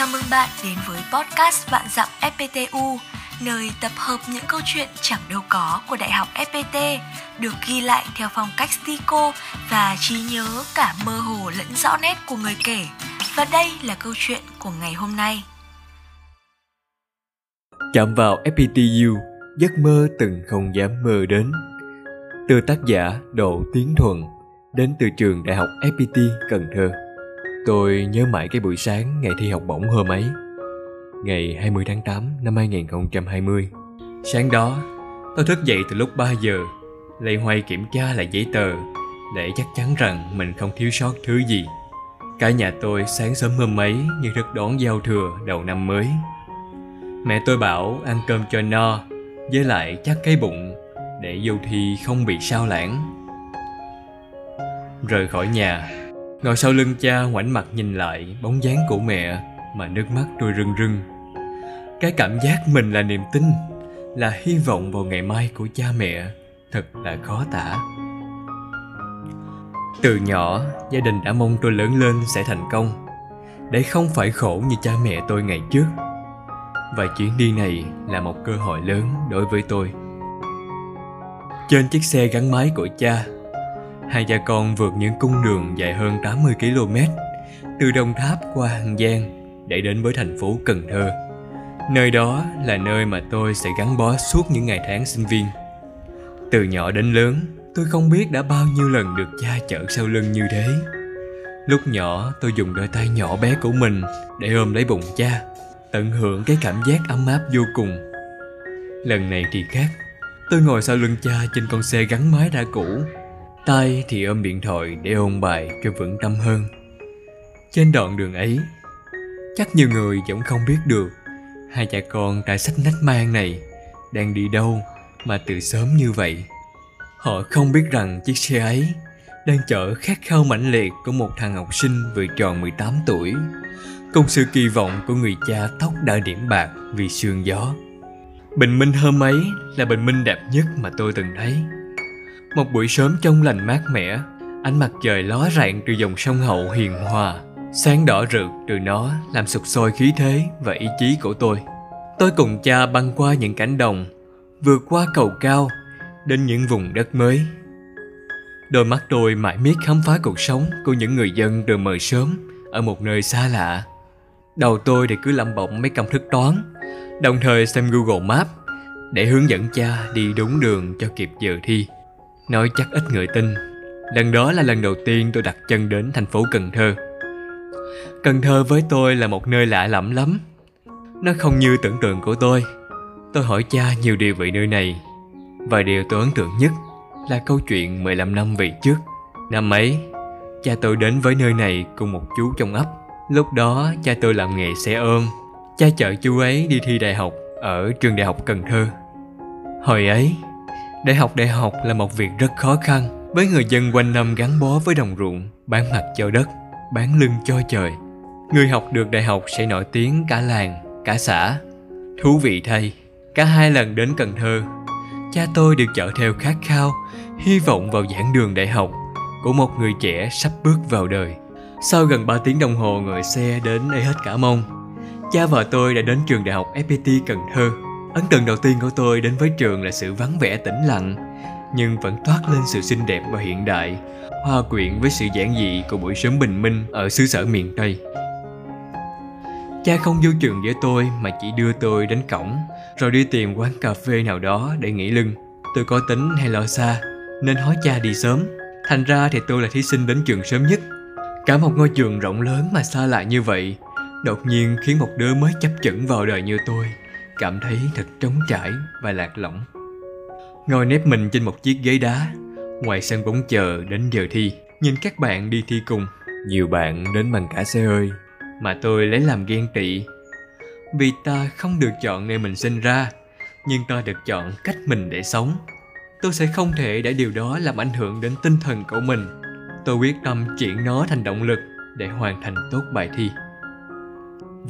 Chào mừng bạn đến với podcast Vạn Dặm FPTU, nơi tập hợp những câu chuyện chẳng đâu có của Đại học FPT, được ghi lại theo phong cách stico và trí nhớ cả mơ hồ lẫn rõ nét của người kể. Và đây là câu chuyện của ngày hôm nay. Chạm vào FPTU, giấc mơ từng không dám mơ đến. Từ tác giả Độ Tiến thuận đến từ trường Đại học FPT Cần Thơ. Tôi nhớ mãi cái buổi sáng ngày thi học bổng hôm ấy. Ngày 20 tháng 8 năm 2020. Sáng đó, tôi thức dậy từ lúc 3 giờ, lây hoay kiểm tra lại giấy tờ để chắc chắn rằng mình không thiếu sót thứ gì. Cả nhà tôi sáng sớm hôm ấy như rất đón giao thừa đầu năm mới. Mẹ tôi bảo ăn cơm cho no, với lại chắc cái bụng để vô thi không bị sao lãng. Rời khỏi nhà, Ngồi sau lưng cha ngoảnh mặt nhìn lại bóng dáng của mẹ mà nước mắt trôi rưng rưng. Cái cảm giác mình là niềm tin, là hy vọng vào ngày mai của cha mẹ thật là khó tả. Từ nhỏ, gia đình đã mong tôi lớn lên sẽ thành công, để không phải khổ như cha mẹ tôi ngày trước. Và chuyến đi này là một cơ hội lớn đối với tôi. Trên chiếc xe gắn máy của cha, hai cha con vượt những cung đường dài hơn 80 km từ Đồng Tháp qua Hàn Giang để đến với thành phố Cần Thơ. Nơi đó là nơi mà tôi sẽ gắn bó suốt những ngày tháng sinh viên. Từ nhỏ đến lớn, tôi không biết đã bao nhiêu lần được cha chở sau lưng như thế. Lúc nhỏ, tôi dùng đôi tay nhỏ bé của mình để ôm lấy bụng cha, tận hưởng cái cảm giác ấm áp vô cùng. Lần này thì khác, tôi ngồi sau lưng cha trên con xe gắn máy đã cũ tay thì ôm điện thoại để ôn bài cho vững tâm hơn. Trên đoạn đường ấy, chắc nhiều người vẫn không biết được hai cha con tại sách nách mang này đang đi đâu mà từ sớm như vậy. Họ không biết rằng chiếc xe ấy đang chở khát khao mãnh liệt của một thằng học sinh vừa tròn 18 tuổi. Cùng sự kỳ vọng của người cha tóc đã điểm bạc vì sương gió. Bình minh hôm ấy là bình minh đẹp nhất mà tôi từng thấy một buổi sớm trong lành mát mẻ, ánh mặt trời ló rạng từ dòng sông Hậu hiền hòa. Sáng đỏ rực từ nó làm sục sôi khí thế và ý chí của tôi. Tôi cùng cha băng qua những cánh đồng, vượt qua cầu cao, đến những vùng đất mới. Đôi mắt tôi mãi miết khám phá cuộc sống của những người dân từ mờ sớm ở một nơi xa lạ. Đầu tôi thì cứ lẩm bẩm mấy công thức toán, đồng thời xem Google Maps để hướng dẫn cha đi đúng đường cho kịp giờ thi. Nói chắc ít người tin. Lần đó là lần đầu tiên tôi đặt chân đến thành phố Cần Thơ. Cần Thơ với tôi là một nơi lạ lẫm lắm. Nó không như tưởng tượng của tôi. Tôi hỏi cha nhiều điều về nơi này. Và điều tôi ấn tượng nhất là câu chuyện 15 năm về trước. Năm ấy, cha tôi đến với nơi này cùng một chú trong ấp. Lúc đó cha tôi làm nghề xe ôm. Cha chở chú ấy đi thi đại học ở trường đại học Cần Thơ. Hồi ấy, để học đại học là một việc rất khó khăn với người dân quanh năm gắn bó với đồng ruộng, bán mặt cho đất, bán lưng cho trời. Người học được đại học sẽ nổi tiếng cả làng, cả xã. Thú vị thay, cả hai lần đến Cần Thơ, cha tôi được chở theo khát khao, hy vọng vào giảng đường đại học của một người trẻ sắp bước vào đời. Sau gần 3 tiếng đồng hồ ngồi xe đến ê hết cả mông, cha vợ tôi đã đến trường đại học FPT Cần Thơ Ấn tượng đầu tiên của tôi đến với trường là sự vắng vẻ tĩnh lặng, nhưng vẫn toát lên sự xinh đẹp và hiện đại, hòa quyện với sự giản dị của buổi sớm bình minh ở xứ sở miền Tây. Cha không vô trường với tôi mà chỉ đưa tôi đến cổng, rồi đi tìm quán cà phê nào đó để nghỉ lưng. Tôi có tính hay lo xa, nên hỏi cha đi sớm. Thành ra thì tôi là thí sinh đến trường sớm nhất. Cả một ngôi trường rộng lớn mà xa lạ như vậy, đột nhiên khiến một đứa mới chấp chững vào đời như tôi cảm thấy thật trống trải và lạc lõng. Ngồi nép mình trên một chiếc ghế đá, ngoài sân bóng chờ đến giờ thi, nhìn các bạn đi thi cùng. Nhiều bạn đến bằng cả xe hơi, mà tôi lấy làm ghen tị. Vì ta không được chọn nơi mình sinh ra, nhưng ta được chọn cách mình để sống. Tôi sẽ không thể để điều đó làm ảnh hưởng đến tinh thần của mình. Tôi quyết tâm chuyển nó thành động lực để hoàn thành tốt bài thi.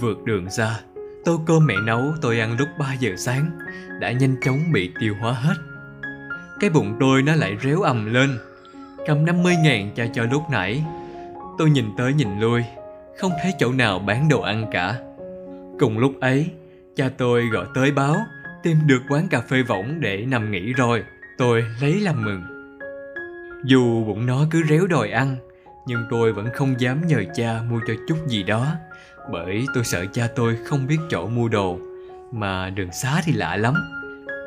Vượt đường xa, Tô cơm mẹ nấu tôi ăn lúc 3 giờ sáng Đã nhanh chóng bị tiêu hóa hết Cái bụng tôi nó lại réo ầm lên Cầm 50 ngàn cho cho lúc nãy Tôi nhìn tới nhìn lui Không thấy chỗ nào bán đồ ăn cả Cùng lúc ấy, cha tôi gọi tới báo tìm được quán cà phê võng để nằm nghỉ rồi. Tôi lấy làm mừng. Dù bụng nó cứ réo đòi ăn, nhưng tôi vẫn không dám nhờ cha mua cho chút gì đó, bởi tôi sợ cha tôi không biết chỗ mua đồ, mà đường xá thì lạ lắm.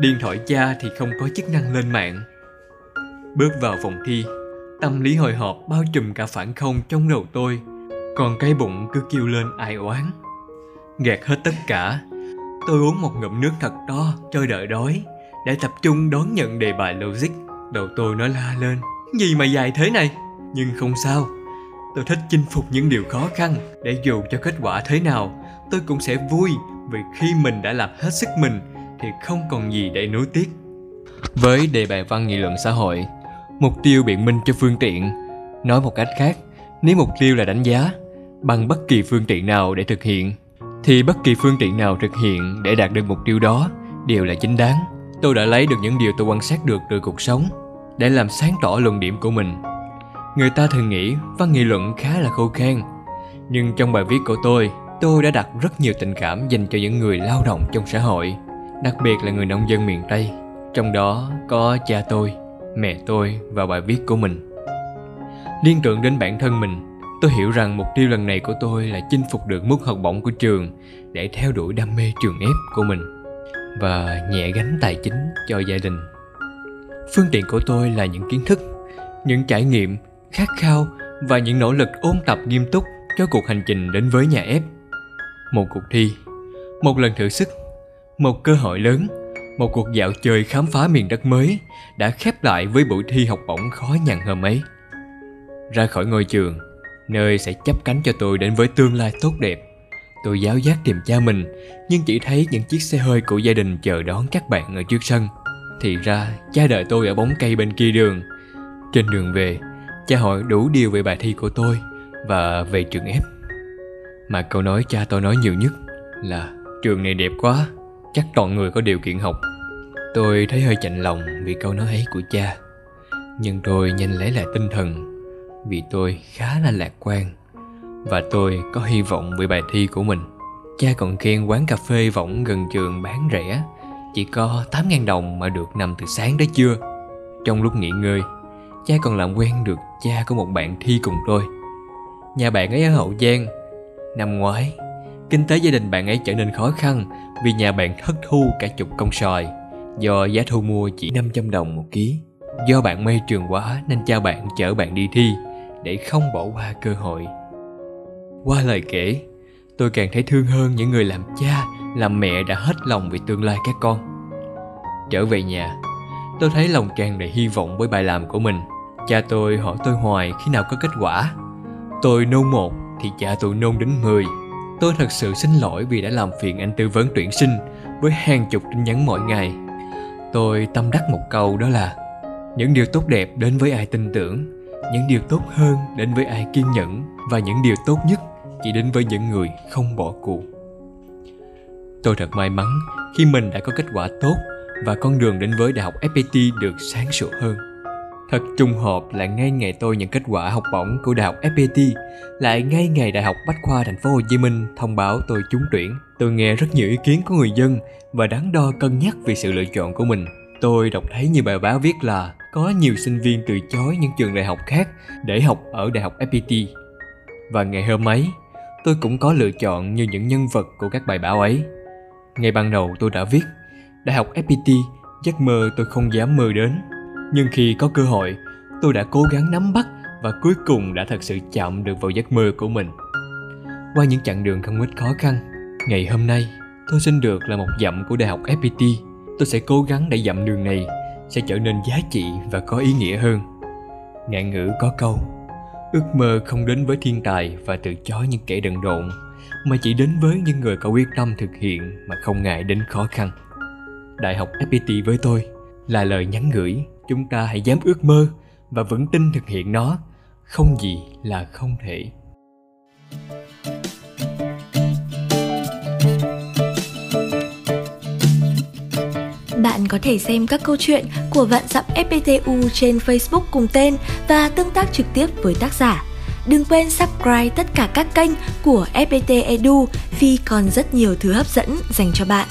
Điện thoại cha thì không có chức năng lên mạng. Bước vào phòng thi, tâm lý hồi hộp bao trùm cả phản không trong đầu tôi, còn cái bụng cứ kêu lên ai oán. Gạt hết tất cả, tôi uống một ngụm nước thật to cho đợi đói, để tập trung đón nhận đề bài logic. Đầu tôi nó la lên, gì mà dài thế này? Nhưng không sao, tôi thích chinh phục những điều khó khăn để dù cho kết quả thế nào, tôi cũng sẽ vui vì khi mình đã làm hết sức mình thì không còn gì để nuối tiếc. Với đề bài văn nghị luận xã hội, mục tiêu biện minh cho phương tiện. Nói một cách khác, nếu mục tiêu là đánh giá bằng bất kỳ phương tiện nào để thực hiện, thì bất kỳ phương tiện nào thực hiện để đạt được mục tiêu đó đều là chính đáng. Tôi đã lấy được những điều tôi quan sát được từ cuộc sống để làm sáng tỏ luận điểm của mình. Người ta thường nghĩ văn nghị luận khá là khô khan, nhưng trong bài viết của tôi, tôi đã đặt rất nhiều tình cảm dành cho những người lao động trong xã hội, đặc biệt là người nông dân miền Tây. Trong đó có cha tôi, mẹ tôi và bài viết của mình. Liên tưởng đến bản thân mình, tôi hiểu rằng mục tiêu lần này của tôi là chinh phục được mức học bổng của trường để theo đuổi đam mê trường ép của mình và nhẹ gánh tài chính cho gia đình. Phương tiện của tôi là những kiến thức, những trải nghiệm, khát khao và những nỗ lực ôn tập nghiêm túc cho cuộc hành trình đến với nhà ép. Một cuộc thi, một lần thử sức, một cơ hội lớn, một cuộc dạo chơi khám phá miền đất mới đã khép lại với buổi thi học bổng khó nhằn hôm ấy. Ra khỏi ngôi trường, nơi sẽ chấp cánh cho tôi đến với tương lai tốt đẹp. Tôi giáo giác tìm cha mình, nhưng chỉ thấy những chiếc xe hơi của gia đình chờ đón các bạn ở trước sân. Thì ra, cha đợi tôi ở bóng cây bên kia đường. Trên đường về, cha hỏi đủ điều về bài thi của tôi và về trường ép. Mà câu nói cha tôi nói nhiều nhất là trường này đẹp quá, chắc toàn người có điều kiện học. Tôi thấy hơi chạnh lòng vì câu nói ấy của cha. Nhưng tôi nhanh lấy lại tinh thần vì tôi khá là lạc quan và tôi có hy vọng về bài thi của mình. Cha còn khen quán cà phê võng gần trường bán rẻ, chỉ có 8.000 đồng mà được nằm từ sáng tới trưa. Trong lúc nghỉ ngơi, cha còn làm quen được cha của một bạn thi cùng tôi. Nhà bạn ấy ở Hậu Giang. Năm ngoái, kinh tế gia đình bạn ấy trở nên khó khăn vì nhà bạn thất thu cả chục công sòi do giá thu mua chỉ 500 đồng một ký. Do bạn mê trường quá nên cha bạn chở bạn đi thi để không bỏ qua cơ hội. Qua lời kể, tôi càng thấy thương hơn những người làm cha, làm mẹ đã hết lòng vì tương lai các con. Trở về nhà, tôi thấy lòng tràn đầy hy vọng với bài làm của mình. Cha tôi hỏi tôi hoài khi nào có kết quả. Tôi nôn một thì cha tôi nôn đến 10. Tôi thật sự xin lỗi vì đã làm phiền anh tư vấn tuyển sinh với hàng chục tin nhắn mỗi ngày. Tôi tâm đắc một câu đó là những điều tốt đẹp đến với ai tin tưởng, những điều tốt hơn đến với ai kiên nhẫn và những điều tốt nhất chỉ đến với những người không bỏ cuộc. Tôi thật may mắn khi mình đã có kết quả tốt và con đường đến với Đại học FPT được sáng sủa hơn. Thật trùng hợp là ngay ngày tôi nhận kết quả học bổng của Đại học FPT, lại ngay ngày Đại học Bách khoa Thành phố Hồ Chí Minh thông báo tôi trúng tuyển. Tôi nghe rất nhiều ý kiến của người dân và đắn đo cân nhắc về sự lựa chọn của mình. Tôi đọc thấy nhiều bài báo viết là có nhiều sinh viên từ chối những trường đại học khác để học ở Đại học FPT. Và ngày hôm ấy, tôi cũng có lựa chọn như những nhân vật của các bài báo ấy. Ngay ban đầu tôi đã viết, Đại học FPT giấc mơ tôi không dám mơ đến. Nhưng khi có cơ hội, tôi đã cố gắng nắm bắt và cuối cùng đã thật sự chạm được vào giấc mơ của mình. Qua những chặng đường không ít khó khăn, ngày hôm nay tôi xin được là một dặm của Đại học FPT. Tôi sẽ cố gắng để dặm đường này sẽ trở nên giá trị và có ý nghĩa hơn. Ngạn ngữ có câu, ước mơ không đến với thiên tài và từ chối những kẻ đần độn, mà chỉ đến với những người có quyết tâm thực hiện mà không ngại đến khó khăn. Đại học FPT với tôi là lời nhắn gửi chúng ta hãy dám ước mơ và vững tin thực hiện nó, không gì là không thể. Bạn có thể xem các câu chuyện của Vạn Dặm FPTU trên Facebook cùng tên và tương tác trực tiếp với tác giả. Đừng quên subscribe tất cả các kênh của FPT Edu vì còn rất nhiều thứ hấp dẫn dành cho bạn.